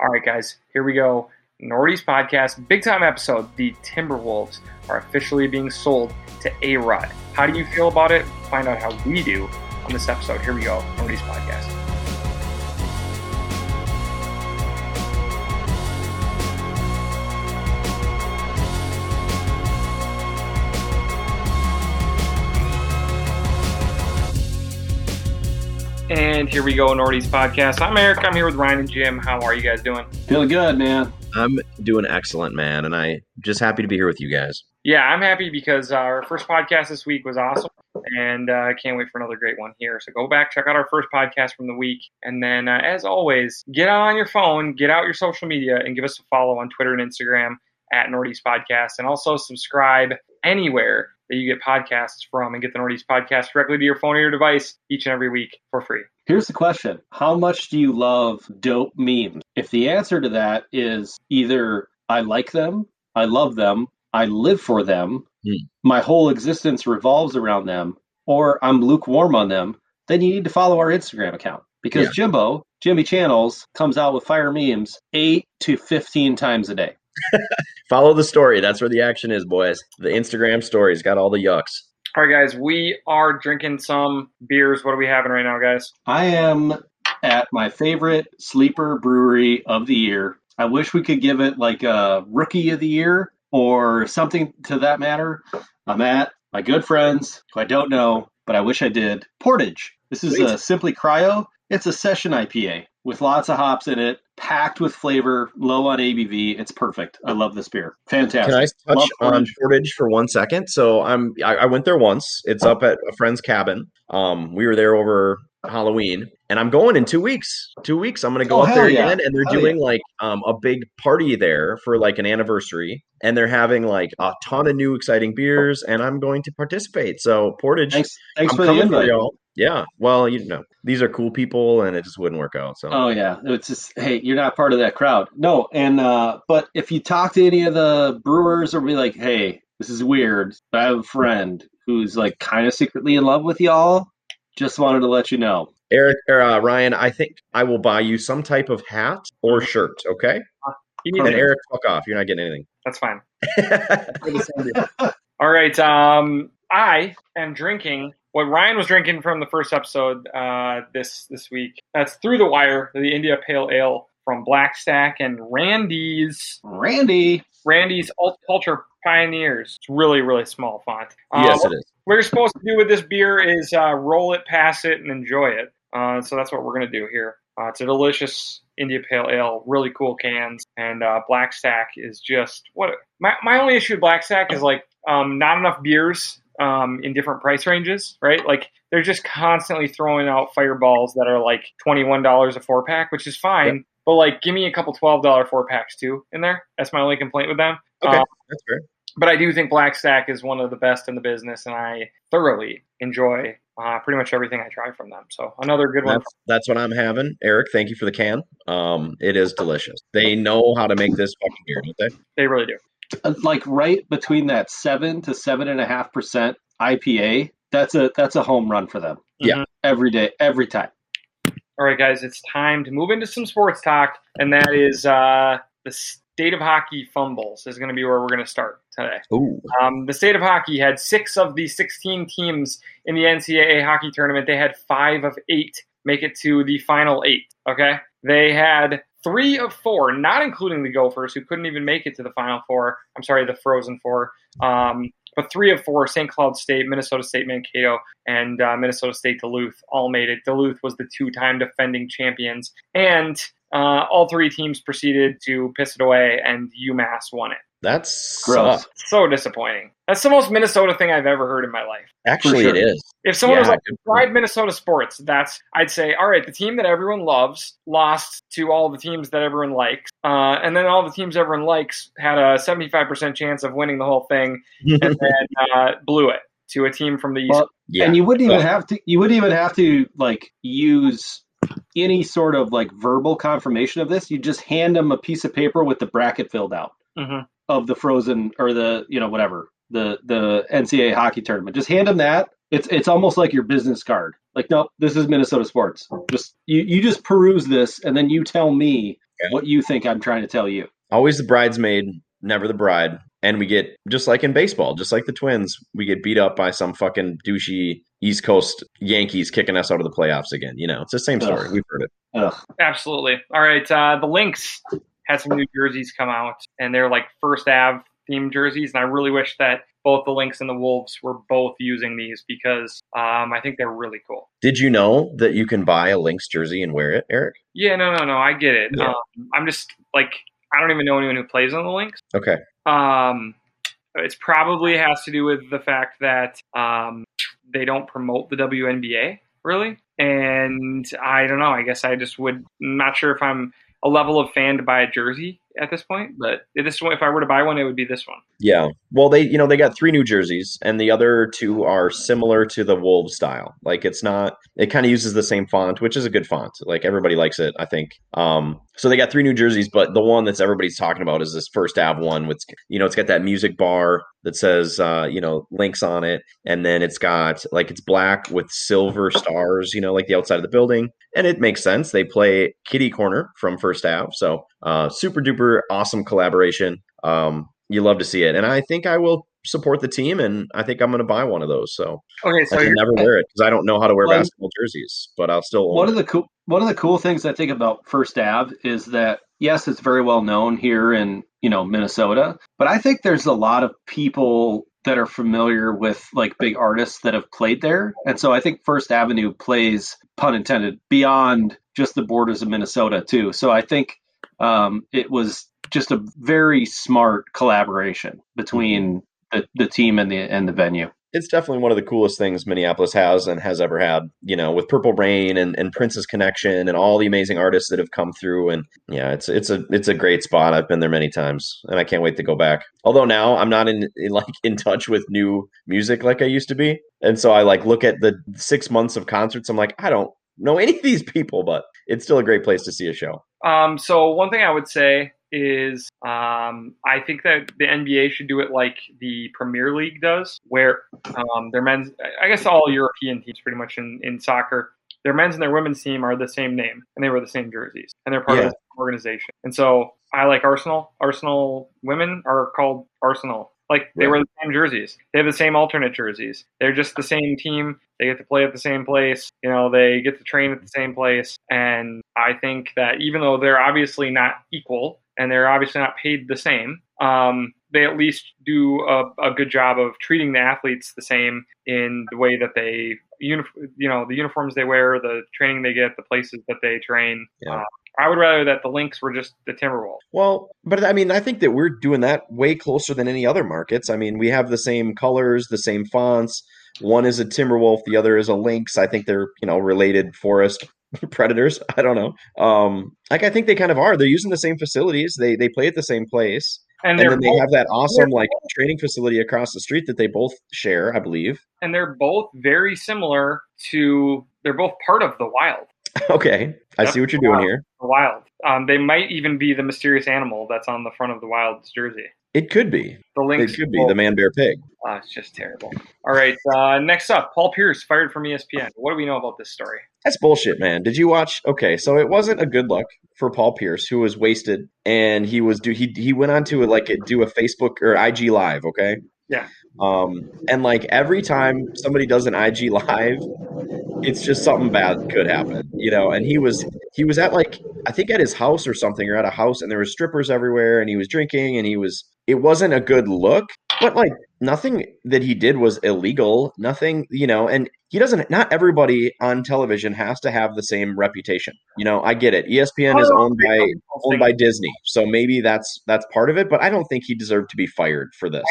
All right, guys, here we go. Nordy's podcast, big time episode. The Timberwolves are officially being sold to A Rod. How do you feel about it? Find out how we do on this episode. Here we go. Nordy's podcast. And here we go, Nordy's podcast. I'm Eric. I'm here with Ryan and Jim. How are you guys doing? Feeling good, man. I'm doing excellent, man, and I just happy to be here with you guys. Yeah, I'm happy because our first podcast this week was awesome, and I uh, can't wait for another great one here. So go back, check out our first podcast from the week, and then, uh, as always, get on your phone, get out your social media, and give us a follow on Twitter and Instagram at Northeast Podcast, and also subscribe anywhere that you get podcasts from and get the Northeast Podcast directly to your phone or your device each and every week for free. Here's the question How much do you love dope memes? If the answer to that is either I like them, I love them, I live for them, mm. my whole existence revolves around them, or I'm lukewarm on them, then you need to follow our Instagram account because yeah. Jimbo, Jimmy Channels, comes out with fire memes eight to 15 times a day. Follow the story. That's where the action is, boys. The Instagram story's got all the yucks. All right, guys, we are drinking some beers. What are we having right now, guys? I am at my favorite sleeper brewery of the year. I wish we could give it like a rookie of the year or something to that matter. I'm at my good friends who I don't know, but I wish I did. Portage. This is Sweet. a Simply Cryo. It's a session IPA with lots of hops in it, packed with flavor, low on ABV. It's perfect. I love this beer. Fantastic. Can I touch on Portage for one second? So I'm I, I, went there once. It's up at a friend's cabin. Um, we were there over Halloween, and I'm going in two weeks. Two weeks, I'm going to go oh, up there yeah. again, and they're hell doing yeah. like um, a big party there for like an anniversary, and they're having like a ton of new exciting beers, and I'm going to participate. So Portage, thanks, thanks for the invite. For y'all. Yeah. Well, you know, these are cool people and it just wouldn't work out. So Oh yeah. It's just hey, you're not part of that crowd. No, and uh but if you talk to any of the brewers or be like, hey, this is weird. I have a friend who's like kind of secretly in love with y'all. Just wanted to let you know. Eric or uh, Ryan, I think I will buy you some type of hat or shirt, okay? You need and Eric, fuck off. You're not getting anything. That's fine. All right. Um I am drinking what Ryan was drinking from the first episode uh, this this week. That's through the wire, the India Pale Ale from Black Stack and Randy's. Randy. Randy's Culture Pioneers. It's really really small font. Uh, yes, it is. What you're supposed to do with this beer is uh, roll it, pass it, and enjoy it. Uh, so that's what we're gonna do here. Uh, it's a delicious India Pale Ale, really cool cans, and uh, Black Stack is just what. My, my only issue with Black Stack is like um, not enough beers um, in different price ranges, right? Like they're just constantly throwing out fireballs that are like twenty one dollars a four pack, which is fine. Yep. But like, give me a couple twelve dollar four packs too in there. That's my only complaint with them. Okay, um, that's fair. But I do think Black Stack is one of the best in the business, and I thoroughly enjoy uh, pretty much everything I try from them. So another good one. That's, what I'm having, Eric. Thank you for the can. Um, it is delicious. They know how to make this fucking beer, don't they? They really do. Uh, like right between that seven to seven and a half percent IPA, that's a that's a home run for them. Yeah, mm-hmm. every day, every time. All right, guys, it's time to move into some sports talk, and that is uh, the state of hockey fumbles is going to be where we're going to start today. Um, the state of hockey had six of the 16 teams in the NCAA hockey tournament. They had five of eight make it to the final eight. Okay, they had three of four, not including the Gophers, who couldn't even make it to the Final Four. I'm sorry, the Frozen Four. Um, but three of four, St. Cloud State, Minnesota State Mankato, and uh, Minnesota State Duluth all made it. Duluth was the two time defending champions. And uh, all three teams proceeded to piss it away, and UMass won it. That's gross. So disappointing. That's the most Minnesota thing I've ever heard in my life. Actually, sure. it is. If someone yeah, was like, "Tried Minnesota sports," that's I'd say, all right, the team that everyone loves lost to all the teams that everyone likes, uh, and then all the teams everyone likes had a seventy-five percent chance of winning the whole thing, and then uh, blew it to a team from the east. Well, yeah. And you wouldn't even have to. You wouldn't even have to like use any sort of like verbal confirmation of this. You just hand them a piece of paper with the bracket filled out. Mm-hmm of the Frozen or the you know whatever the the NCAA hockey tournament. Just hand them that. It's it's almost like your business card. Like, no, this is Minnesota sports. Just you you just peruse this, and then you tell me what you think I'm trying to tell you. Always the bridesmaid, never the bride. And we get just like in baseball, just like the Twins, we get beat up by some fucking douchey East Coast Yankees kicking us out of the playoffs again. You know, it's the same story. Ugh. We've heard it. Ugh. Absolutely. All right, uh, the Lynx had some new jerseys come out, and they're like first Ave themed jerseys, and I really wish that both the Lynx and the Wolves were both using these because um, I think they're really cool. Did you know that you can buy a Lynx jersey and wear it, Eric? Yeah, no, no, no. I get it. Yeah. Um, I'm just like I don't even know anyone who plays on the Lynx. Okay. Um, it's probably has to do with the fact that um, they don't promote the WNBA really, and I don't know. I guess I just would I'm not sure if I'm a level of fan to buy a jersey at this point. But this one, if I were to buy one, it would be this one. Yeah. Well, they you know they got three new jerseys, and the other two are similar to the Wolves style. Like it's not. It kind of uses the same font, which is a good font. Like everybody likes it, I think. Um, so they got three new jerseys, but the one that's everybody's talking about is this first Ave one. With you know, it's got that music bar that says uh, you know Lynx on it, and then it's got like it's black with silver stars. You know, like the outside of the building, and it makes sense. They play Kitty Corner from First Ave, so uh, super duper awesome collaboration. Um, you love to see it, and I think I will support the team, and I think I'm going to buy one of those. So okay, so I can never wear it because I don't know how to wear well, basketball jerseys, but I'll still. One of the cool one of the cool things I think about First Ave is that yes, it's very well known here in you know Minnesota, but I think there's a lot of people that are familiar with like big artists that have played there, and so I think First Avenue plays pun intended beyond just the borders of Minnesota too. So I think um, it was just a very smart collaboration between the, the team and the and the venue. It's definitely one of the coolest things Minneapolis has and has ever had. You know, with Purple Rain and, and Prince's Connection and all the amazing artists that have come through, and yeah, it's it's a it's a great spot. I've been there many times, and I can't wait to go back. Although now I'm not in, in like in touch with new music like I used to be, and so I like look at the six months of concerts. I'm like, I don't know any of these people, but it's still a great place to see a show. Um, so one thing I would say is um, I think that the NBA should do it like the Premier League does, where um, their men's, I guess all European teams pretty much in, in soccer, their men's and their women's team are the same name and they wear the same jerseys and they're part yeah. of the organization. And so I like Arsenal. Arsenal women are called Arsenal. Like they wear the same jerseys. They have the same alternate jerseys. They're just the same team. They get to play at the same place. You know, they get to train at the same place. And I think that even though they're obviously not equal and they're obviously not paid the same, um, they at least do a, a, good job of treating the athletes the same in the way that they, you know, the uniforms they wear, the training they get, the places that they train. Yeah. Uh, I would rather that the Lynx were just the Timberwolves. Well, but I mean, I think that we're doing that way closer than any other markets. I mean, we have the same colors, the same fonts. One is a Timberwolf, the other is a Lynx. I think they're you know related forest predators. I don't know. Um, like I think they kind of are. They're using the same facilities. They they play at the same place. And, and then both, they have that awesome like training facility across the street that they both share, I believe. And they're both very similar to. They're both part of the Wild. Okay, I see what you're doing here. The Wild. Um, they might even be the mysterious animal that's on the front of the Wild's jersey. It could be. The Lynx. It could be the man bear pig. Oh, it's just terrible. All right. Uh, next up, Paul Pierce fired from ESPN. What do we know about this story? That's bullshit, man. Did you watch? Okay, so it wasn't a good look for Paul Pierce, who was wasted, and he was do he he went on to like do a Facebook or IG live. Okay. Yeah. Um, and like every time somebody does an IG live, it's just something bad could happen, you know. And he was he was at like I think at his house or something, or at a house, and there were strippers everywhere, and he was drinking, and he was. It wasn't a good look, but like nothing that he did was illegal. Nothing, you know, and he doesn't. Not everybody on television has to have the same reputation. You know, I get it. ESPN is owned by owned by Disney, so maybe that's that's part of it. But I don't think he deserved to be fired for this.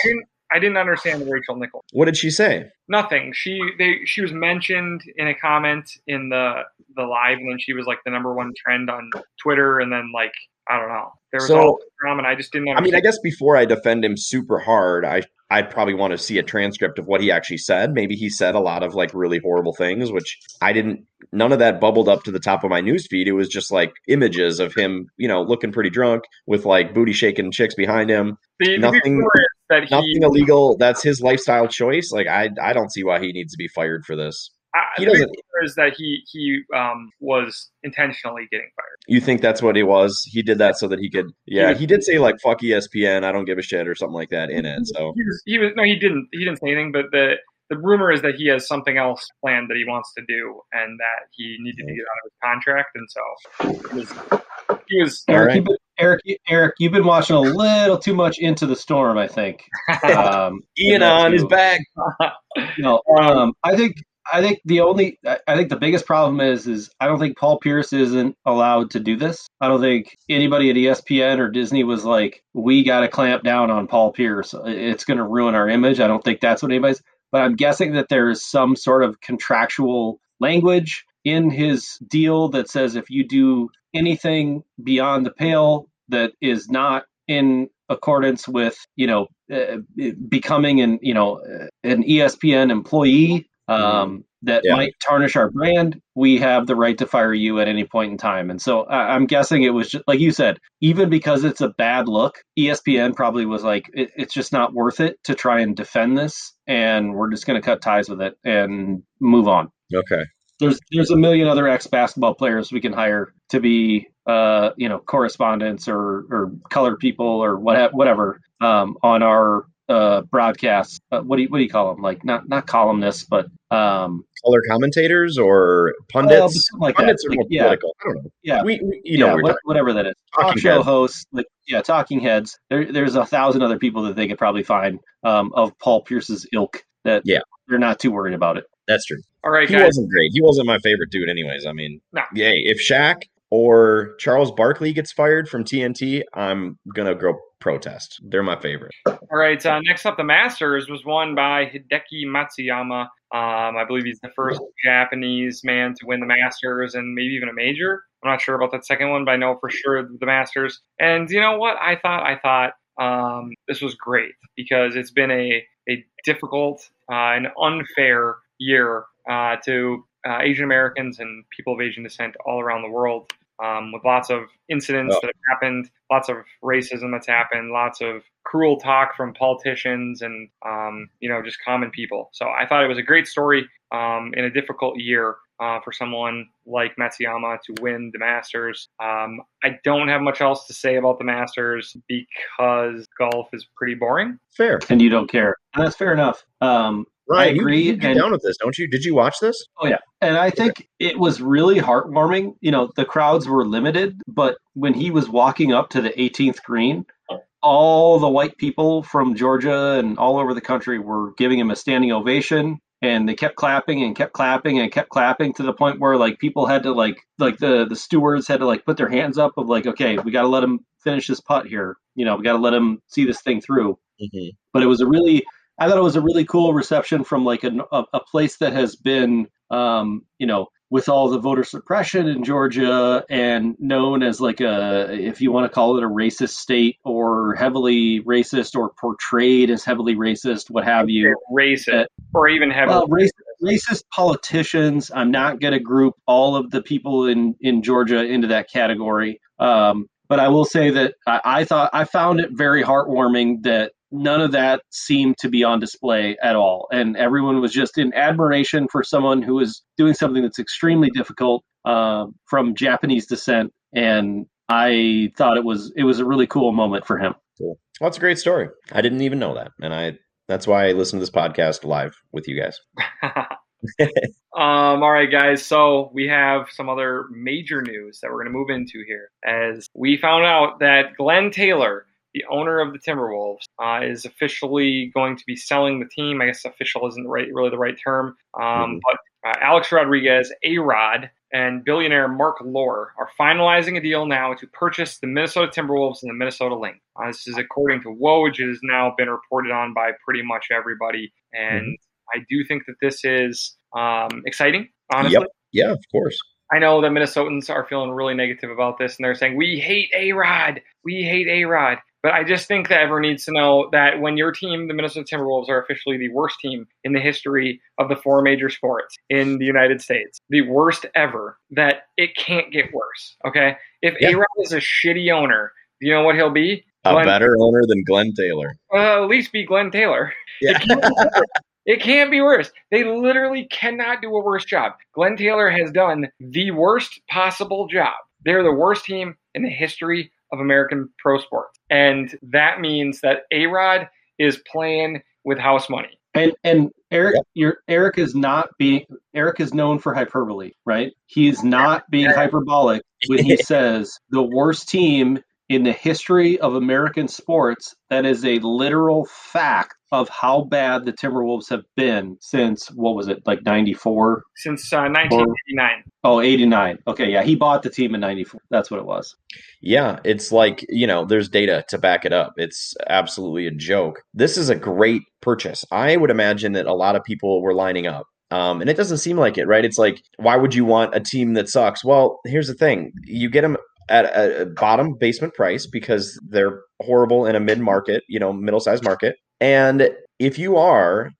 I didn't understand Rachel Nichols. What did she say? Nothing. She they she was mentioned in a comment in the the live, and then she was like the number one trend on Twitter, and then like I don't know. There was so, all drama, and I just didn't. Understand. I mean, I guess before I defend him super hard, I I'd probably want to see a transcript of what he actually said. Maybe he said a lot of like really horrible things, which I didn't. None of that bubbled up to the top of my news feed. It was just like images of him, you know, looking pretty drunk with like booty shaking chicks behind him. The, nothing, that he, nothing illegal. That's his lifestyle choice. Like I, I don't see why he needs to be fired for this. he doesn't. Is that he he um, was intentionally getting fired? You think that's what he was? He did that so that he could. Yeah, he did say like "fuck ESPN," I don't give a shit or something like that in it. So he was, he was no, he didn't. He didn't say anything, but the the rumor is that he has something else planned that he wants to do and that he needed to get out of his contract and so he was, Eric, right. you've been, Eric, Eric, you've been watching a little too much into the storm, I think. Um, Ian on his back. you know, um, I think I think the only I think the biggest problem is is I don't think Paul Pierce isn't allowed to do this. I don't think anybody at ESPN or Disney was like, we got to clamp down on Paul Pierce. It's going to ruin our image. I don't think that's what anybody's but I'm guessing that there is some sort of contractual language in his deal that says if you do anything beyond the pale that is not in accordance with you know uh, becoming an you know an ESPN employee um, that yeah. might tarnish our brand, we have the right to fire you at any point in time. And so I, am guessing it was just like you said, even because it's a bad look, ESPN probably was like, it, it's just not worth it to try and defend this, and we're just going to cut ties with it and move on. Okay. There's there's a million other ex basketball players we can hire to be uh you know correspondents or or color people or what whatever um on our uh, broadcasts. Uh, what do you what do you call them? Like not not columnists, but um, color commentators or pundits. like pundits that. are like, more yeah. political. I don't know. Yeah, we, we you know what, whatever that is. Talking Talk show heads. hosts, like yeah, talking heads. There, there's a thousand other people that they could probably find um, of Paul Pierce's ilk that yeah they're not too worried about it. That's true. All right, he guys. wasn't great. He wasn't my favorite dude, anyways. I mean, no. yeah, if Shaq or Charles Barkley gets fired from TNT, I'm gonna go protest. They're my favorite. All right. Uh, next up, the Masters was won by Hideki Matsuyama. Um, I believe he's the first Japanese man to win the Masters and maybe even a major. I'm not sure about that second one, but I know for sure the Masters. And you know what? I thought I thought um, this was great because it's been a a difficult uh, and unfair year uh, to uh, Asian Americans and people of Asian descent all around the world um, with lots of incidents oh. that have happened, lots of racism that's happened, lots of cruel talk from politicians and um, you know just common people. So I thought it was a great story um, in a difficult year uh, for someone like Matsuyama to win the Masters. Um, I don't have much else to say about the Masters because golf is pretty boring. Fair, and you don't care, that's fair enough. Um, Right, I agree. You, you get and, down with this, don't you? Did you watch this? Oh yeah, and I think it was really heartwarming. You know, the crowds were limited, but when he was walking up to the 18th green, all the white people from Georgia and all over the country were giving him a standing ovation and they kept clapping and kept clapping and kept clapping to the point where like people had to like like the the stewards had to like put their hands up of like okay we got to let him finish this putt here you know we got to let him see this thing through mm-hmm. but it was a really I thought it was a really cool reception from like a, a, place that has been, um, you know, with all the voter suppression in Georgia and known as like a, if you want to call it a racist state or heavily racist or portrayed as heavily racist, what have you. Racist uh, or even heavily well, racist, racist politicians. I'm not going to group all of the people in, in Georgia into that category. Um, but I will say that I, I thought I found it very heartwarming that none of that seemed to be on display at all. And everyone was just in admiration for someone who was doing something that's extremely difficult uh, from Japanese descent. And I thought it was it was a really cool moment for him. Cool. Well, that's a great story. I didn't even know that, and I that's why I listen to this podcast live with you guys. um, all right, guys. So we have some other major news that we're going to move into here, as we found out that Glenn Taylor the owner of the Timberwolves, uh, is officially going to be selling the team. I guess official isn't right, really the right term, um, mm-hmm. but uh, Alex Rodriguez, A Rod, and billionaire Mark Lore are finalizing a deal now to purchase the Minnesota Timberwolves and the Minnesota Lynx. Uh, this is according to Woj. It has now been reported on by pretty much everybody, and mm-hmm. I do think that this is um, exciting. Honestly, yep. yeah, of course. I know that Minnesotans are feeling really negative about this, and they're saying we hate A Rod, we hate A Rod. But I just think that everyone needs to know that when your team, the Minnesota Timberwolves, are officially the worst team in the history of the four major sports in the United States, the worst ever, that it can't get worse. Okay, if. A Rod is a shitty owner, you know what he'll be? A Glenn, better owner than Glenn Taylor. Uh, at least be Glenn Taylor. Yeah. It can't, It can't be worse. They literally cannot do a worse job. Glenn Taylor has done the worst possible job. They're the worst team in the history of American pro sports. And that means that A Rod is playing with house money. And and Eric, your Eric is not being Eric is known for hyperbole, right? He's not being hyperbolic when he says the worst team in the history of American sports. That is a literal fact of how bad the Timberwolves have been since what was it like 94 since uh, 1989 oh 89 okay yeah he bought the team in 94 that's what it was. Yeah it's like you know there's data to back it up. It's absolutely a joke. This is a great purchase. I would imagine that a lot of people were lining up. Um, and it doesn't seem like it, right? It's like, why would you want a team that sucks? Well, here's the thing: you get them at a bottom basement price because they're horrible in a mid market, you know, middle sized market. And if you are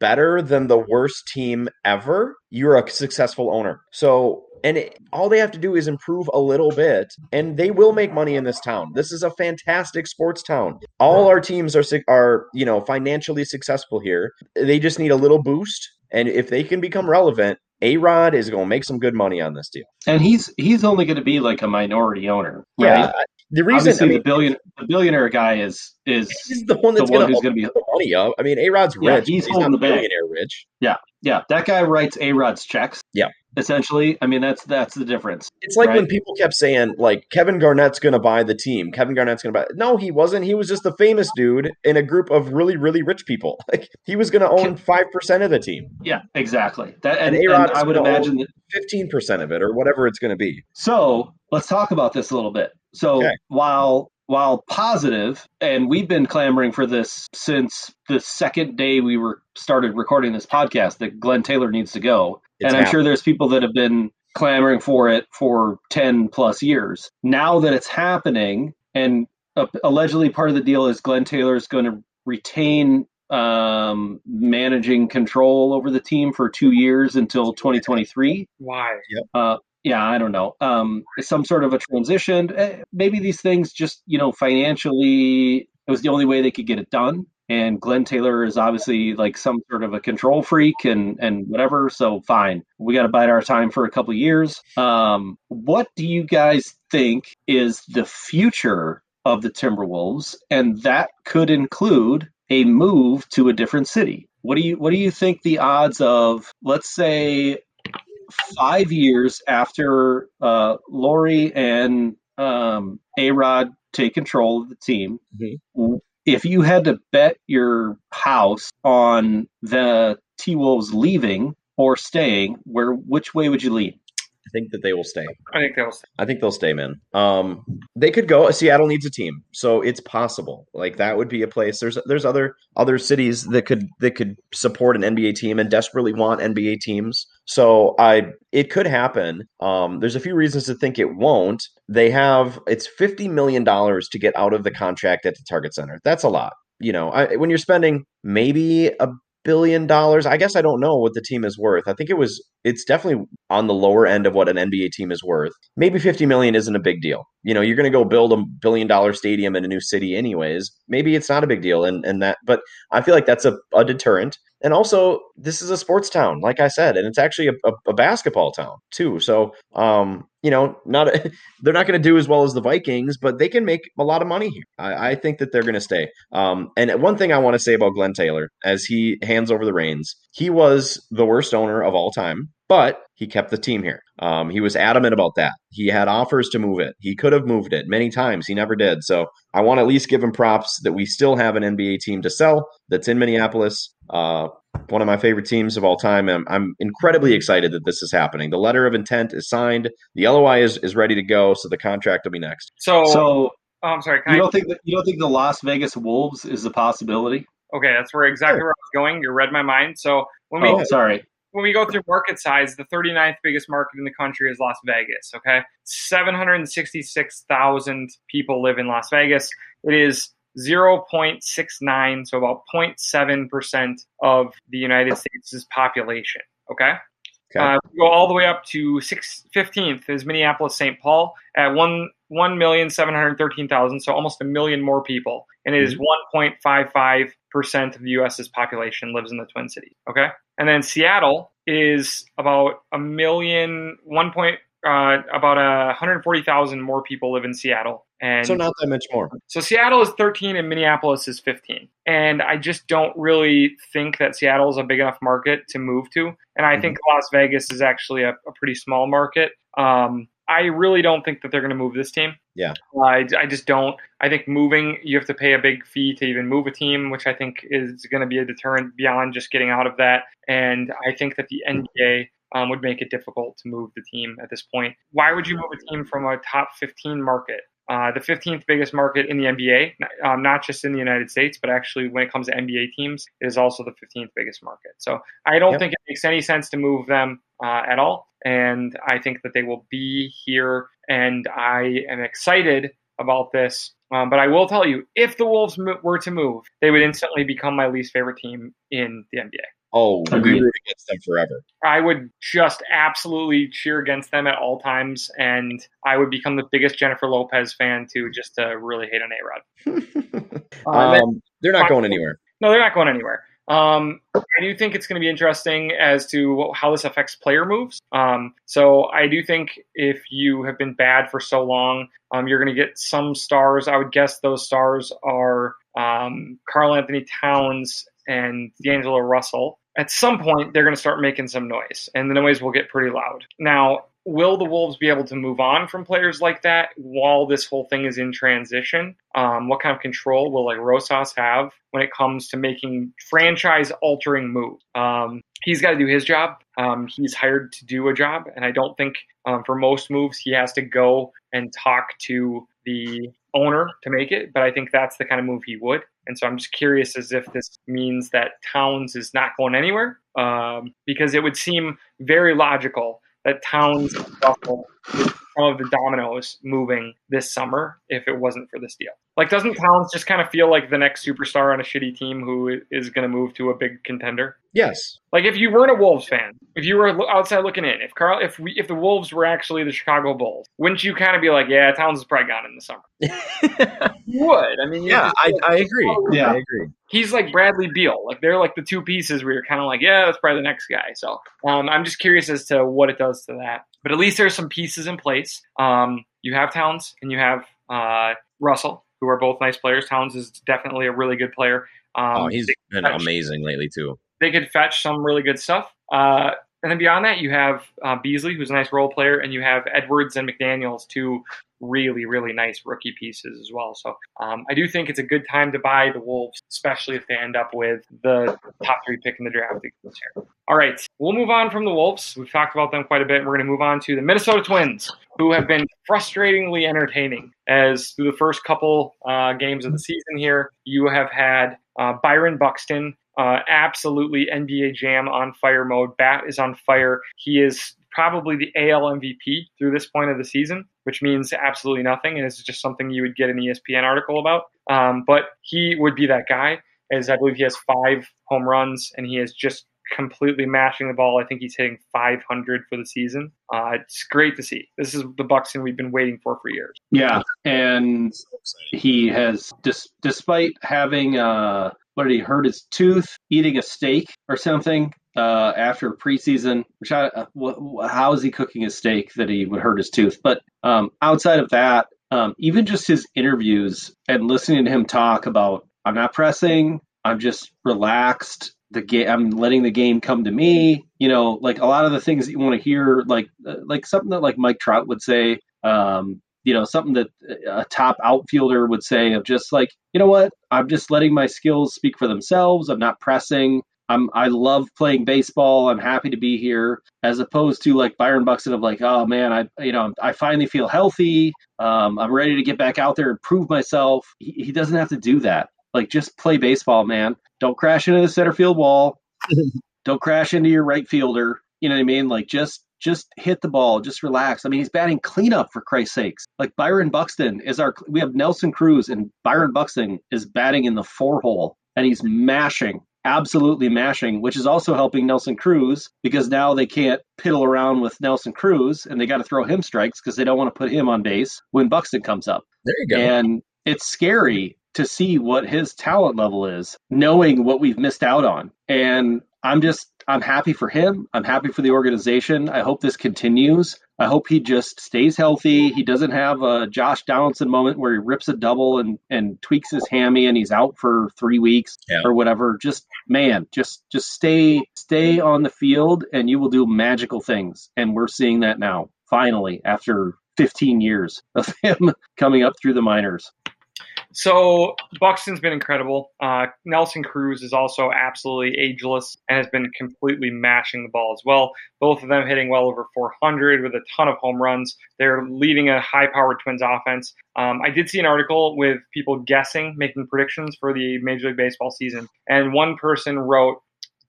better than the worst team ever, you're a successful owner. So, and it, all they have to do is improve a little bit, and they will make money in this town. This is a fantastic sports town. All our teams are are you know financially successful here. They just need a little boost, and if they can become relevant, a Rod is going to make some good money on this deal, and he's he's only going to be like a minority owner, right? Yeah, the reason I mean, the billion the billionaire guy is is the one that's the one who's going to be money up. I mean, A Rod's yeah, rich. He's, he's holding the billionaire rich. Yeah, yeah. That guy writes A Rod's checks. Yeah, essentially. I mean, that's that's the difference. It's like right? when people kept saying like Kevin Garnett's going to buy the team. Kevin Garnett's going to buy. No, he wasn't. He was just the famous dude in a group of really really rich people. Like he was going to own five percent of the team. Yeah, exactly. That and, and, and I would imagine fifteen percent of it or whatever it's going to be. So let's talk about this a little bit. So okay. while while positive, and we've been clamoring for this since the second day we were started recording this podcast that Glenn Taylor needs to go. It's and I'm happening. sure there's people that have been clamoring for it for 10 plus years. Now that it's happening, and uh, allegedly part of the deal is Glenn Taylor is going to retain um, managing control over the team for two years until 2023. Why? Yep. Uh, yeah, I don't know. Um, some sort of a transition. Eh, maybe these things just, you know, financially, it was the only way they could get it done. And Glenn Taylor is obviously like some sort of a control freak and and whatever. So fine, we got to bide our time for a couple years. Um, what do you guys think is the future of the Timberwolves? And that could include a move to a different city. What do you what do you think the odds of let's say five years after uh, Lore and um, A Rod take control of the team, mm-hmm. if you had to bet your house on the T Wolves leaving or staying, where which way would you lean? I think that they will stay. I think they'll stay. I think they'll stay, man. Um, they could go. Seattle needs a team, so it's possible. Like that would be a place. There's there's other other cities that could that could support an NBA team and desperately want NBA teams. So I it could happen. Um, there's a few reasons to think it won't. They have it's fifty million dollars to get out of the contract at the Target Center. That's a lot you know, I, when you're spending maybe a billion dollars. I guess I don't know what the team is worth. I think it was it's definitely on the lower end of what an NBA team is worth. Maybe 50 million isn't a big deal. You know, you're going to go build a billion dollar stadium in a new city anyways. Maybe it's not a big deal and and that but I feel like that's a, a deterrent. And also, this is a sports town, like I said, and it's actually a, a, a basketball town too. So, um, you know, not a, they're not going to do as well as the Vikings, but they can make a lot of money here. I, I think that they're going to stay. Um, and one thing I want to say about Glenn Taylor, as he hands over the reins, he was the worst owner of all time but he kept the team here. Um, he was adamant about that. He had offers to move it. He could have moved it many times. He never did. So I want to at least give him props that we still have an NBA team to sell that's in Minneapolis. Uh, one of my favorite teams of all time. I'm, I'm, incredibly excited that this is happening. The letter of intent is signed. The LOI is, is ready to go. So the contract will be next. So, so oh, I'm sorry. You I, don't think that you don't think the Las Vegas Wolves is a possibility? Okay, that's where exactly sure. where I was going. You read my mind. So when we oh, sorry when we go through market size, the 39th biggest market in the country is Las Vegas. Okay. 766,000 people live in Las Vegas. It is 0.69, so about 0.7% of the United States' population. Okay. Okay. Uh, go all the way up to 6, 15th is Minneapolis St. Paul at one million seven hundred thirteen thousand, so almost a million more people, and it is mm-hmm. one point five five percent of the U.S.'s population lives in the Twin Cities. Okay, and then Seattle is about a million one point uh, about a 140,000 more people live in Seattle. And so not that much more. So Seattle is 13 and Minneapolis is 15. And I just don't really think that Seattle is a big enough market to move to. And I mm-hmm. think Las Vegas is actually a, a pretty small market. Um, I really don't think that they're going to move this team. Yeah. I, I just don't. I think moving, you have to pay a big fee to even move a team, which I think is going to be a deterrent beyond just getting out of that. And I think that the NBA um, would make it difficult to move the team at this point. Why would you move a team from a top 15 market? Uh, the 15th biggest market in the NBA, um, not just in the United States, but actually when it comes to NBA teams, it is also the 15th biggest market. So I don't yep. think it makes any sense to move them uh, at all. And I think that they will be here. And I am excited about this. Um, but I will tell you, if the Wolves were to move, they would instantly become my least favorite team in the NBA. Oh, we root against them forever. I would just absolutely cheer against them at all times, and I would become the biggest Jennifer Lopez fan too, just to really hate on A Rod. um, um they're not going anywhere. No, they're not going anywhere. Um, I do think it's going to be interesting as to how this affects player moves. Um, so I do think if you have been bad for so long, um, you're going to get some stars. I would guess those stars are um, Karl-Anthony Towns and D'Angelo Russell at some point they're going to start making some noise and the noise will get pretty loud. Now, will the Wolves be able to move on from players like that while this whole thing is in transition? Um, what kind of control will like Rosas have when it comes to making franchise altering moves? Um, he's got to do his job. Um, he's hired to do a job, and I don't think um, for most moves he has to go and talk to the owner to make it. But I think that's the kind of move he would. And so I'm just curious as if this means that Towns is not going anywhere, um, because it would seem very logical that Towns some of the dominoes moving this summer if it wasn't for this deal. Like, doesn't Towns just kind of feel like the next superstar on a shitty team who is going to move to a big contender? Yes. Like, if you weren't a Wolves fan, if you were outside looking in, if Karl, if we, if the Wolves were actually the Chicago Bulls, wouldn't you kind of be like, yeah, Towns is probably gone in the summer? you would. I mean, yeah, I, I agree. Yeah, I agree. He's like Bradley Beal. Like, they're like the two pieces where you're kind of like, yeah, that's probably the next guy. So, um, I'm just curious as to what it does to that. But at least there's some pieces in place. Um, you have Towns and you have uh, Russell, who are both nice players. Towns is definitely a really good player. Um, oh, he's been fetch, amazing lately too. They could fetch some really good stuff. Uh, and then beyond that, you have uh, Beasley, who's a nice role player, and you have Edwards and McDaniels, two really, really nice rookie pieces as well. So um, I do think it's a good time to buy the Wolves, especially if they end up with the top three pick in the draft. All right, we'll move on from the Wolves. We've talked about them quite a bit. We're going to move on to the Minnesota Twins, who have been frustratingly entertaining. As through the first couple uh, games of the season here, you have had uh, Byron Buxton uh, absolutely NBA Jam on fire mode. Bat is on fire. He is probably the AL MVP through this point of the season, which means absolutely nothing. And it's just something you would get an ESPN article about. Um, but he would be that guy, as I believe he has five home runs and he is just completely mashing the ball. I think he's hitting 500 for the season. Uh, it's great to see. This is the Buxton we've been waiting for for years. Yeah, and he has, dis- despite having uh, what did he hurt his tooth eating a steak or something uh, after preseason. Which I, uh, how is he cooking a steak that he would hurt his tooth? But um, outside of that, um, even just his interviews and listening to him talk about, I'm not pressing, I'm just relaxed. The game, I'm letting the game come to me. You know, like a lot of the things that you want to hear, like uh, like something that like Mike Trout would say. Um, you know, something that a top outfielder would say of just like, you know what, I'm just letting my skills speak for themselves. I'm not pressing. I'm I love playing baseball. I'm happy to be here, as opposed to like Byron Buxton of like, oh man, I you know I finally feel healthy. Um, I'm ready to get back out there and prove myself. He, he doesn't have to do that. Like just play baseball, man. Don't crash into the center field wall. Don't crash into your right fielder. You know what I mean? Like just just hit the ball, just relax. I mean, he's batting cleanup for Christ's sakes. Like Byron Buxton is our we have Nelson Cruz and Byron Buxton is batting in the four hole and he's mashing absolutely mashing, which is also helping Nelson Cruz because now they can't piddle around with Nelson Cruz and they got to throw him strikes because they don't want to put him on base when Buxton comes up. There you go. And it's scary to see what his talent level is, knowing what we've missed out on. And I'm just I'm happy for him. I'm happy for the organization. I hope this continues. I hope he just stays healthy. He doesn't have a Josh Donaldson moment where he rips a double and, and tweaks his hammy and he's out for three weeks yeah. or whatever. Just man, just just stay stay on the field and you will do magical things. And we're seeing that now, finally, after 15 years of him coming up through the minors. So Buxton's been incredible. Uh, Nelson Cruz is also absolutely ageless and has been completely mashing the ball as well. Both of them hitting well over 400 with a ton of home runs. They're leading a high-powered Twins offense. Um, I did see an article with people guessing, making predictions for the Major League Baseball season, and one person wrote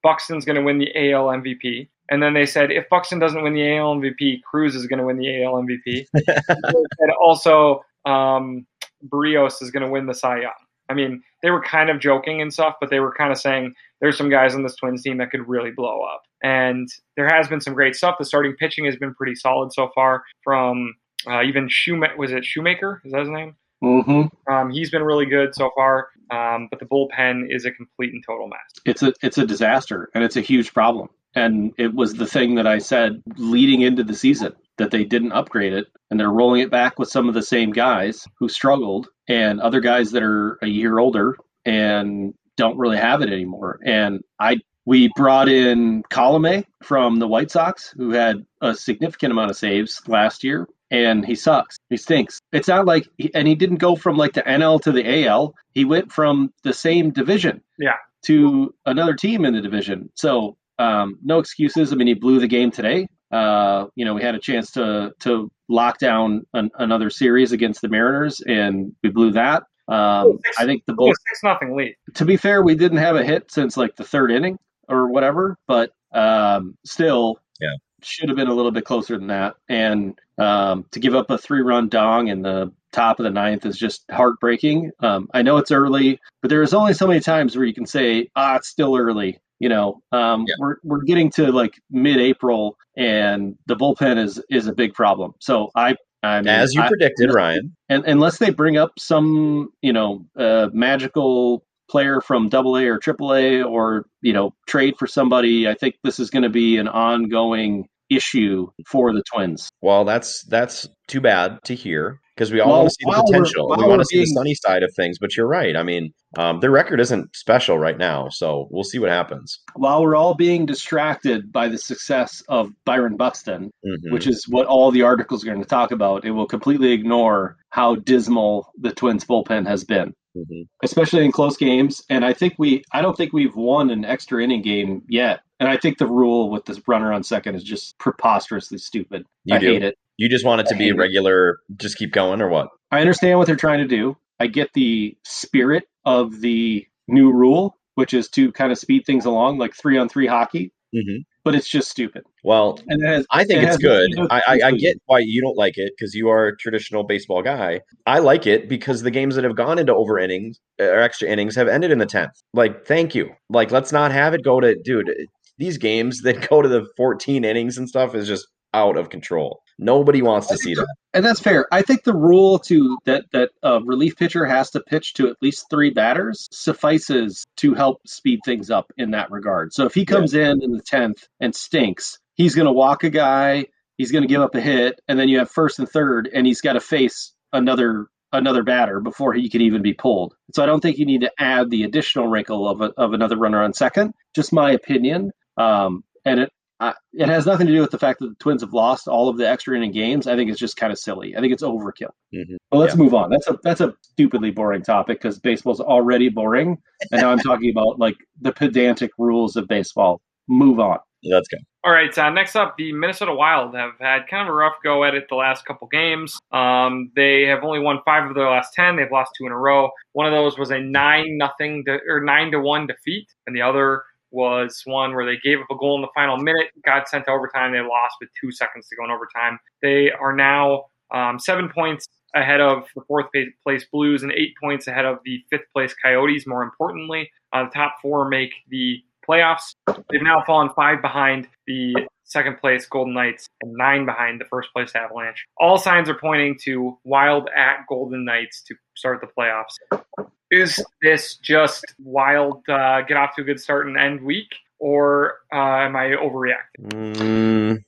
Buxton's going to win the AL MVP. And then they said if Buxton doesn't win the AL MVP, Cruz is going to win the AL MVP. and also. Um, Berrios is going to win the Cy Young. I mean, they were kind of joking and stuff, but they were kind of saying there's some guys on this Twins team that could really blow up. And there has been some great stuff. The starting pitching has been pretty solid so far. From uh, even Shoemaker, was it Shoemaker? Is that his name? Mm-hmm. Um, he's been really good so far, um, but the bullpen is a complete and total mess. It's a it's a disaster, and it's a huge problem. And it was the thing that I said leading into the season that they didn't upgrade it and they're rolling it back with some of the same guys who struggled and other guys that are a year older and don't really have it anymore. And I we brought in Colome from the White Sox, who had a significant amount of saves last year, and he sucks. He stinks. It's not like, and he didn't go from like the NL to the AL. He went from the same division, yeah, to another team in the division. So um, no excuses. I mean, he blew the game today. Uh, you know, we had a chance to to lock down an, another series against the Mariners, and we blew that. Um, six, I think the bull six nothing lead. To be fair, we didn't have a hit since like the third inning or whatever, but um, still, yeah, should have been a little bit closer than that. And um, to give up a three run dong in the top of the ninth is just heartbreaking. Um, I know it's early, but there is only so many times where you can say, ah, it's still early. You know, um, yeah. we're we're getting to like mid-April, and the bullpen is is a big problem. So I, I mean, as you I, predicted, Ryan, and unless they bring up some, you know, uh, magical player from Double A or Triple A, or you know, trade for somebody, I think this is going to be an ongoing issue for the Twins. Well, that's that's too bad to hear because we all well, want to see the potential. We want to see being, the sunny side of things. But you're right. I mean, um, their record isn't special right now, so we'll see what happens. While we're all being distracted by the success of Byron Buxton, mm-hmm. which is what all the articles are going to talk about, it will completely ignore how dismal the Twins bullpen has been. Mm-hmm. Especially in close games, and I think we, I don't think we've won an extra inning game yet and I think the rule with this runner on second is just preposterously stupid. You I do. hate it. You just want it to be regular, it. just keep going, or what? I understand what they're trying to do. I get the spirit of the new rule, which is to kind of speed things along, like three on three hockey. Mm-hmm. But it's just stupid. Well, has, I think it it's good. I, I, I, get why you don't like it because you are a traditional baseball guy. I like it because the games that have gone into over innings or extra innings have ended in the tenth. Like, thank you. Like, let's not have it go to, dude these games that go to the 14 innings and stuff is just out of control. Nobody wants to see that. And that's fair. I think the rule to that that a relief pitcher has to pitch to at least three batters suffices to help speed things up in that regard. So if he comes yeah. in in the 10th and stinks, he's going to walk a guy, he's going to give up a hit, and then you have first and third and he's got to face another another batter before he can even be pulled. So I don't think you need to add the additional wrinkle of a, of another runner on second. Just my opinion. Um, and it uh, it has nothing to do with the fact that the Twins have lost all of the extra inning games. I think it's just kind of silly. I think it's overkill. Mm-hmm. But let's yeah. move on. That's a that's a stupidly boring topic because baseball's already boring, and now I'm talking about like the pedantic rules of baseball. Move on. Let's go. All right. Uh, next up, the Minnesota Wild have had kind of a rough go at it the last couple games. Um, they have only won five of their last ten. They've lost two in a row. One of those was a nine nothing or nine to one defeat, and the other was one where they gave up a goal in the final minute, got sent to overtime. They lost with two seconds to go in overtime. They are now um, seven points ahead of the fourth place Blues and eight points ahead of the fifth place Coyotes. More importantly, uh, the top four make the playoffs. They've now fallen five behind the second place Golden Knights and nine behind the first place Avalanche. All signs are pointing to Wild at Golden Knights to start the playoffs. Is this just Wild uh, get off to a good start and end week, or uh, am I overreacting? Mm,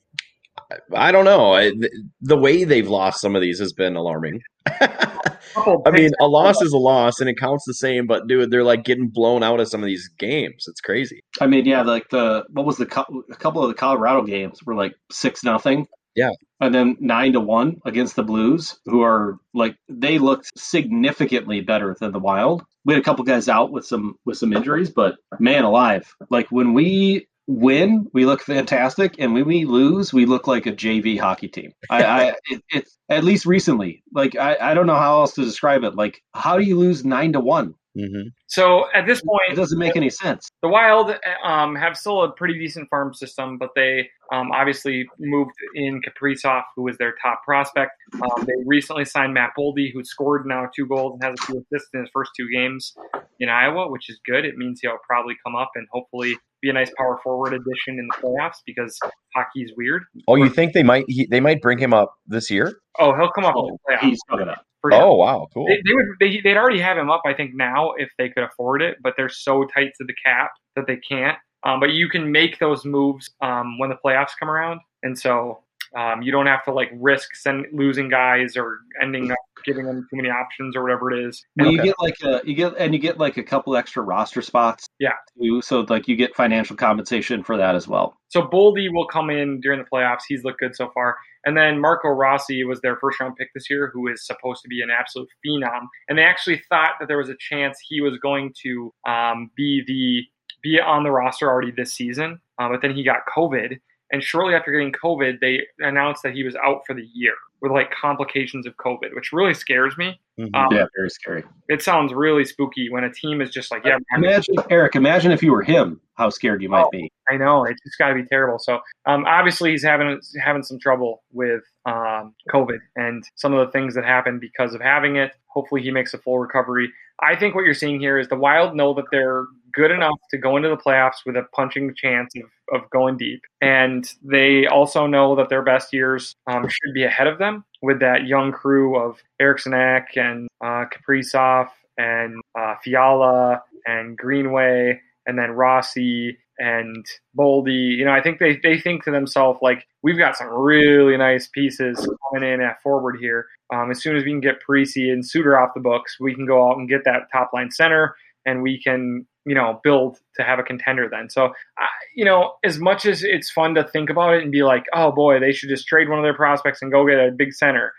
I don't know. I, the way they've lost some of these has been alarming. I mean, a loss is a loss, and it counts the same. But dude, they're like getting blown out of some of these games. It's crazy. I mean, yeah, like the what was the a couple of the Colorado games were like six nothing. Yeah, and then nine to one against the Blues, who are like they looked significantly better than the Wild. We had a couple guys out with some with some injuries, but man alive, like when we win, we look fantastic, and when we lose, we look like a JV hockey team. I, I it, it's at least recently. Like I, I don't know how else to describe it. Like how do you lose nine to one? Mm-hmm. So at this point, it doesn't make any sense. The Wild um, have still a pretty decent farm system, but they um, obviously moved in Kaprizov, who was their top prospect. Um, they recently signed Matt Boldy, who scored now two goals and has a few assists in his first two games in Iowa, which is good. It means he'll probably come up and hopefully be a nice power forward addition in the playoffs because hockey's weird. Oh, you think they might he, they might bring him up this year? Oh, he'll come up. Oh, he's coming up. Oh wow, cool. They, they would they, they'd already have him up, I think, now if they could afford it, but they're so tight to the cap that they can't. Um, but you can make those moves um, when the playoffs come around, and so um, you don't have to like risk send, losing guys or ending up giving them too many options or whatever it is. Well, you get like a you get and you get like a couple extra roster spots. Yeah. Too, so like you get financial compensation for that as well. So Boldy will come in during the playoffs. He's looked good so far. And then Marco Rossi was their first round pick this year, who is supposed to be an absolute phenom. And they actually thought that there was a chance he was going to um, be the be on the roster already this season. Uh, but then he got COVID, and shortly after getting COVID, they announced that he was out for the year with like complications of COVID, which really scares me. Mm-hmm. Um, yeah, very scary. It sounds really spooky when a team is just like, yeah. Imagine, Eric. Imagine if you were him, how scared you might oh, be. I know it's just got to be terrible. So, um, obviously, he's having having some trouble with um, COVID and some of the things that happened because of having it. Hopefully, he makes a full recovery. I think what you're seeing here is the Wild know that they're good enough to go into the playoffs with a punching chance of, of going deep. And they also know that their best years um, should be ahead of them with that young crew of Eriksson Ek and uh, Kaprizov and uh, Fiala and Greenway and then Rossi and Boldy. You know, I think they, they think to themselves, like, we've got some really nice pieces coming in at forward here. Um, as soon as we can get Parise and Suter off the books, we can go out and get that top line center and we can you know build to have a contender then. So uh, you know as much as it's fun to think about it and be like oh boy they should just trade one of their prospects and go get a big center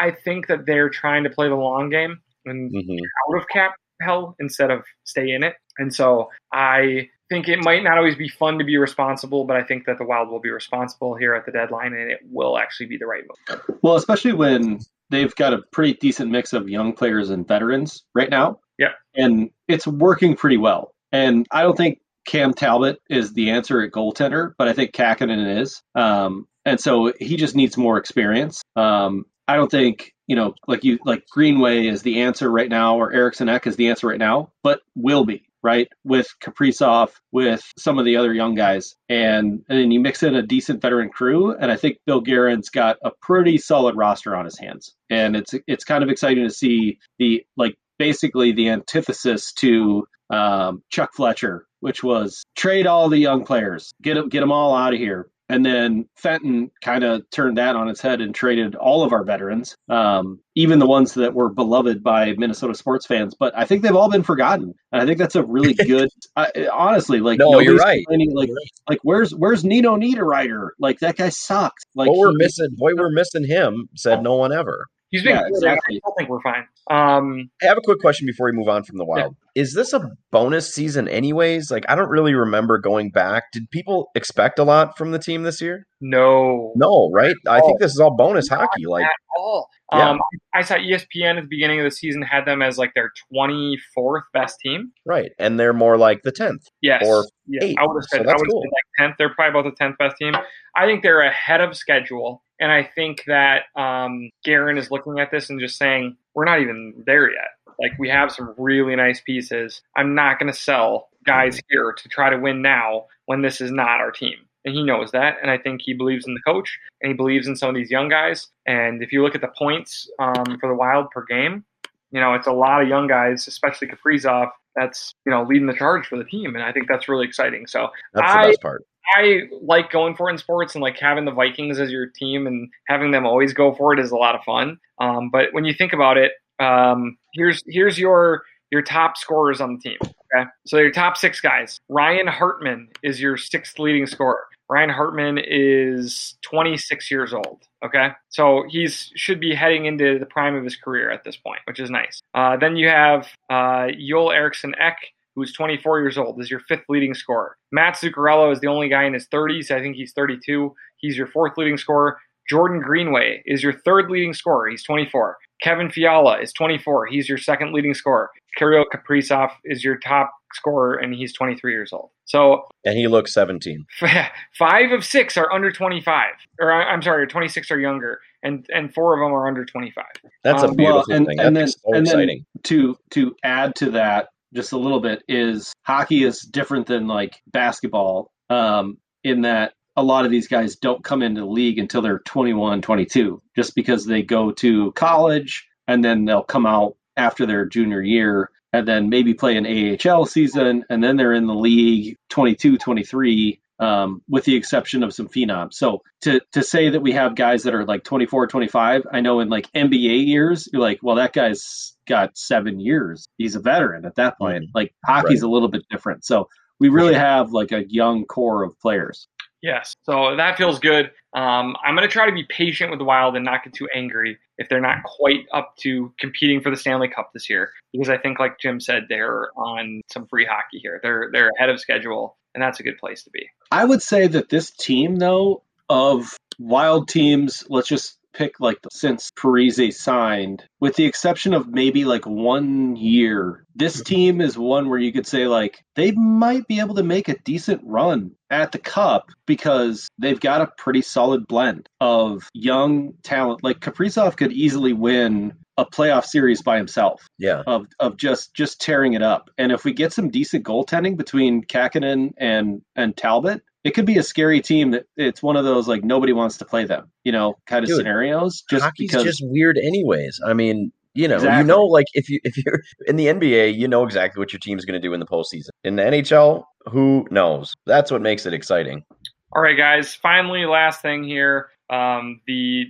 i think that they're trying to play the long game and mm-hmm. out of cap hell instead of stay in it. And so i think it might not always be fun to be responsible but i think that the wild will be responsible here at the deadline and it will actually be the right move. Well especially when they've got a pretty decent mix of young players and veterans right now. Yeah. And it's working pretty well and I don't think Cam Talbot is the answer at goaltender, but I think Kahkonen is. Um, and so he just needs more experience. Um, I don't think you know, like you like Greenway is the answer right now, or Eriksson Ek is the answer right now, but will be right with Kaprizov, with some of the other young guys, and and then you mix in a decent veteran crew, and I think Bill Guerin's got a pretty solid roster on his hands, and it's it's kind of exciting to see the like basically the antithesis to um, Chuck Fletcher, which was trade all the young players, get them, get them all out of here. And then Fenton kind of turned that on its head and traded all of our veterans, um, even the ones that were beloved by Minnesota sports fans. But I think they've all been forgotten, and I think that's a really good. I, honestly, like no, you're right. Like, like where's where's Nino Niederreiter? Like that guy sucked. Like what we're he, missing, boy, we're missing him. Said no one ever. He's been yeah, exactly. I think we're fine. Um, I have a quick question before we move on from the Wild. Is this a bonus season anyways? Like I don't really remember going back. Did people expect a lot from the team this year? No. No, right? I think this is all bonus Not hockey. Like all. Yeah. Um, I saw ESPN at the beginning of the season had them as like their 24th best team. Right. And they're more like the 10th. Yes. Or yeah. I would have said, so I would cool. said like 10th. They're probably about the 10th best team. I think they're ahead of schedule. And I think that um, Guerin is looking at this and just saying, we're not even there yet. Like, we have some really nice pieces. I'm not going to sell guys here to try to win now when this is not our team and he knows that. And I think he believes in the coach and he believes in some of these young guys. And if you look at the points um, for the Wild per game, you know it's a lot of young guys, especially Kaprizov, that's you know leading the charge for the team, and I think that's really exciting. So that's I, the best part. I like going for it in sports and like having the Vikings as your team and having them always go for it is a lot of fun. Um, but when you think about it, um, here's here's your your top scorers on the team. Okay, so your top six guys. Ryan Hartman is your sixth leading scorer. Ryan Hartman is 26 years old. Okay, so he's should be heading into the prime of his career at this point, which is nice. Uh, then you have uh, Joel Eriksson Ek, who's 24 years old, is your fifth leading scorer. Matt Zuccarello is the only guy in his 30s. I think he's 32. He's your fourth leading scorer. Jordan Greenway is your third leading scorer. He's 24. Kevin Fiala is 24. He's your second leading scorer. Kirill Kaprizov is your top scorer, and he's 23 years old. So and he looks 17. Five of six are under 25, or I'm sorry, 26 are younger, and and four of them are under 25. That's um, a beautiful well, and, thing. And That's then, so and exciting. Then to to add to that just a little bit is hockey is different than like basketball um, in that a lot of these guys don't come into the league until they're 21, 22, just because they go to college and then they'll come out after their junior year and then maybe play an AHL season and then they're in the league 22, 23 um, with the exception of some phenoms. So to to say that we have guys that are like 24, 25, I know in like NBA years, you're like, well, that guy's got seven years. He's a veteran at that point. Mm-hmm. Like hockey's right. a little bit different. So we really have like a young core of players. Yes. So that feels good. Um, I'm going to try to be patient with the Wild and not get too angry if they're not quite up to competing for the Stanley Cup this year, because I think, like Jim said, they're on some free hockey here. They're they're ahead of schedule, and that's a good place to be. I would say that this team, though, of Wild teams, let's just pick like since Parise signed, with the exception of maybe like one year. This mhm. team is one where you could say like they might be able to make a decent run at the cup because they've got a pretty solid blend of young talent. Like Kaprizov could easily win a playoff series by himself. Yeah. Of of just just tearing it up. And if we get some decent goaltending between Kahkonen and and Talbot, it could be a scary team that it's one of those like nobody wants to play them, you know, kind of Dude, scenarios. Just hockey's because just weird anyways. I mean, you know, exactly. you know, like if you if you're in the NBA, you know exactly what your team's going to do in the postseason. In the NHL, who knows? That's what makes it exciting. All right, guys. Finally, last thing here. Um, the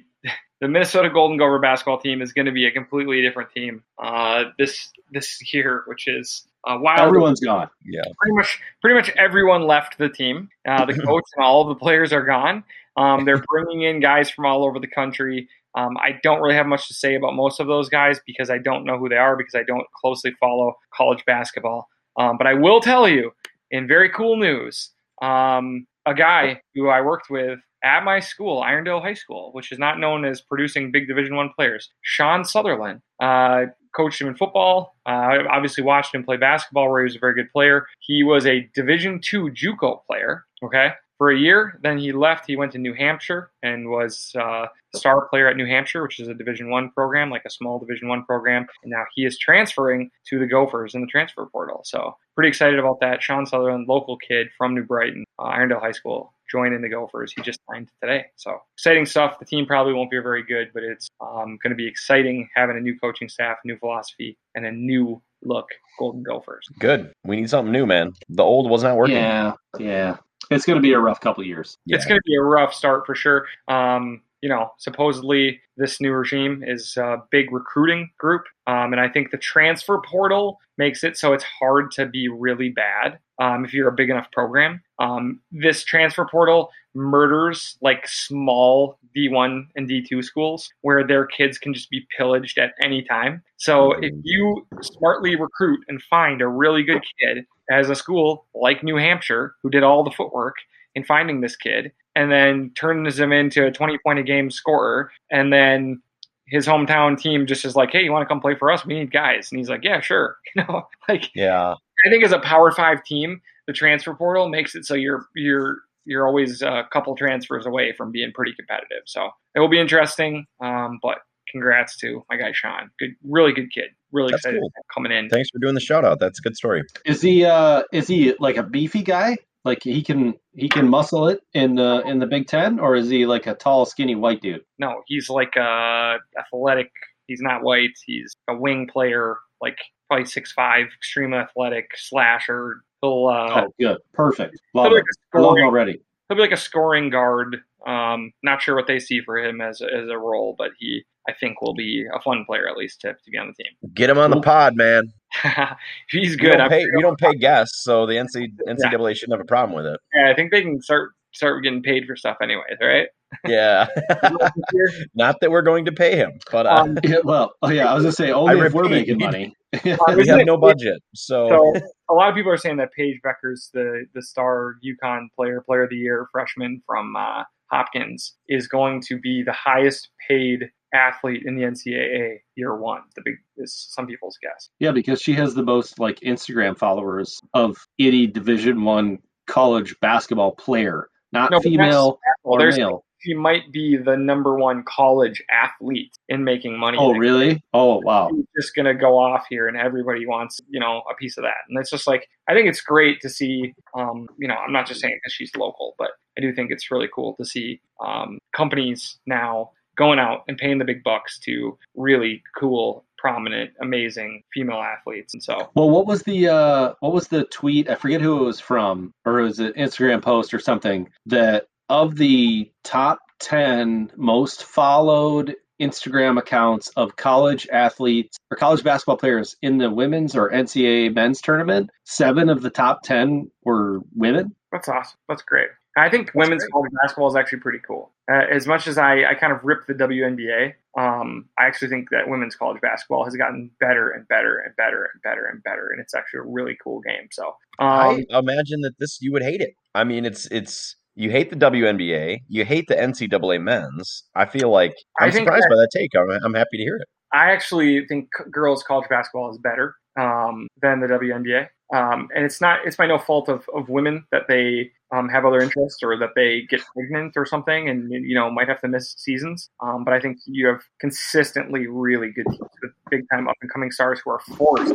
the Minnesota Golden Gopher basketball team is going to be a completely different team uh, this this year, which is uh, Wild, everyone's gone. Yeah, pretty much, pretty much everyone left the team. Uh, the coach and all of the players are gone. Um, they're bringing in guys from all over the country. Um, I don't really have much to say about most of those guys because I don't know who they are because I don't closely follow college basketball. Um, but I will tell you, in very cool news, um, a guy who I worked with at my school, Irondale High School, which is not known as producing big Division One players, Sean Sutherland, uh, coached him in football. Uh, obviously watched him play basketball, where he was a very good player. He was a Division two JUCO player. Okay, for a year. Then he left. He went to New Hampshire and was uh, star player at New Hampshire, which is a Division One program, like a small Division One program. And now he is transferring to the Gophers in the transfer portal. So pretty excited about that. Sean Sutherland, local kid from New Brighton, uh, Irondale High School, joining the Gophers. He just signed today. So exciting stuff. The team probably won't be very good, but it's um, going to be exciting having a new coaching staff, new philosophy, and a new look Golden Gophers. Good. We need something new, man. The old was not working. Yeah, yeah. It's going to be a rough couple years. Yeah. It's going to be a rough start for sure. Um, you know, supposedly this new regime is a big recruiting group. Um, and I think the transfer portal makes it so it's hard to be really bad um, if you're a big enough program. Um, this transfer portal murders like small D1 and D2 schools where their kids can just be pillaged at any time. So if mm. you smartly recruit and find a really good kid as a school like New Hampshire, who did all the footwork in finding this kid, and then turns him into a 20 point a game scorer, and then his hometown team just is like, "Hey, you want to come play for us? We need guys." And he's like, "Yeah, sure." You know, like yeah. I think as a Power Five team, the transfer portal makes it so you're you're you're always a couple transfers away from being pretty competitive. So it will be interesting. Um, but congrats to my guy Sean. Good, really good kid. Really That's excited cool. coming in. Thanks for doing the shout out. That's a good story. Is he uh is he like a beefy guy? Like he can he can muscle it in the in the Big Ten, or is he like a tall, skinny white dude? No, he's like a athletic. He's not white. He's a wing player, like probably six five, extreme athletic slasher. He'll uh, oh good, perfect. Love it. Like Love already. He'll be like a scoring guard. Um, not sure what they see for him as as a role, but he I think will be a fun player at least to, to be on the team. Get him on the pod, man. He's good. We don't, pay, we don't pay guests, so the NC, NCAA yeah. shouldn't have a problem with it. Yeah, I think they can start start getting paid for stuff anyways, right? Yeah. Not that we're going to pay him, but uh, um, yeah, well, oh yeah, I was gonna say only if we're making money. we have no budget, so. so. a lot of people are saying that Paige Bueckers the the star UConn player, player of the year freshman from uh, Hopkins, is going to be the highest paid athlete in the NCAA year one. The big is some people's guess. Yeah, because she has the most like Instagram followers of any Division One college basketball player, not no, female or male. She might be the number one college athlete in making money. Oh, really? Oh, wow. She's just gonna go off here, and everybody wants you know a piece of that. And it's just like I think it's great to see. Um, you know, I'm not just saying because she's local, but I do think it's really cool to see um, companies now going out and paying the big bucks to really cool prominent amazing female athletes and so well what was the uh what was the tweet i forget who it was from or it was an instagram post or something that of the top 10 most followed Instagram accounts of college athletes or college basketball players in the women's or NCAA men's tournament. Seven of the top 10 were women. That's awesome. That's great. I think That's women's great. college basketball is actually pretty cool. Uh, as much as I, I kind of rip the WNBA, um, I actually think that women's college basketball has gotten better and better and better and better and better, and it's actually a really cool game. So um, I imagine that this you would hate it. I mean, it's it's you hate the WNBA, you hate the NCAA men's. I feel like I'm surprised that, by that take. I'm, I'm happy to hear it. I actually think girls college basketball is better um, than the WNBA. Um, and it's not it's by no fault of, of women that they um, have other interests or that they get pregnant or something and you know might have to miss seasons. Um, but I think you have consistently really good teams with big time up and coming stars who are forced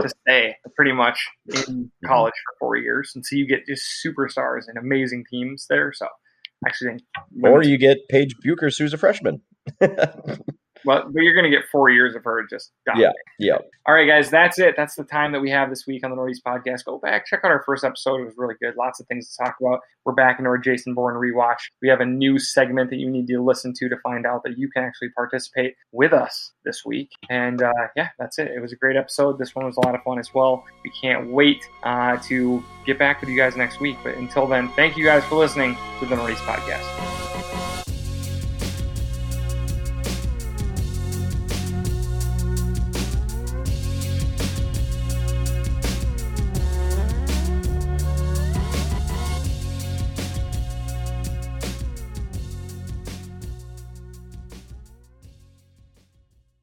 to stay pretty much in mm-hmm. college for four years, and so you get just superstars and amazing teams there. So actually, or you get Paige Bueckers, who's a freshman. But, but you're going to get four years of her just dominating. Yeah. Yeah. All right, guys, that's it. That's the time that we have this week on the Northeast Podcast. Go back, check out our first episode. It was really good. Lots of things to talk about. We're back into our Jason Bourne rewatch. We have a new segment that you need to listen to to find out that you can actually participate with us this week. And uh, yeah, that's it. It was a great episode. This one was a lot of fun as well. We can't wait uh, to get back with you guys next week. But until then, thank you guys for listening to the Northeast Podcast.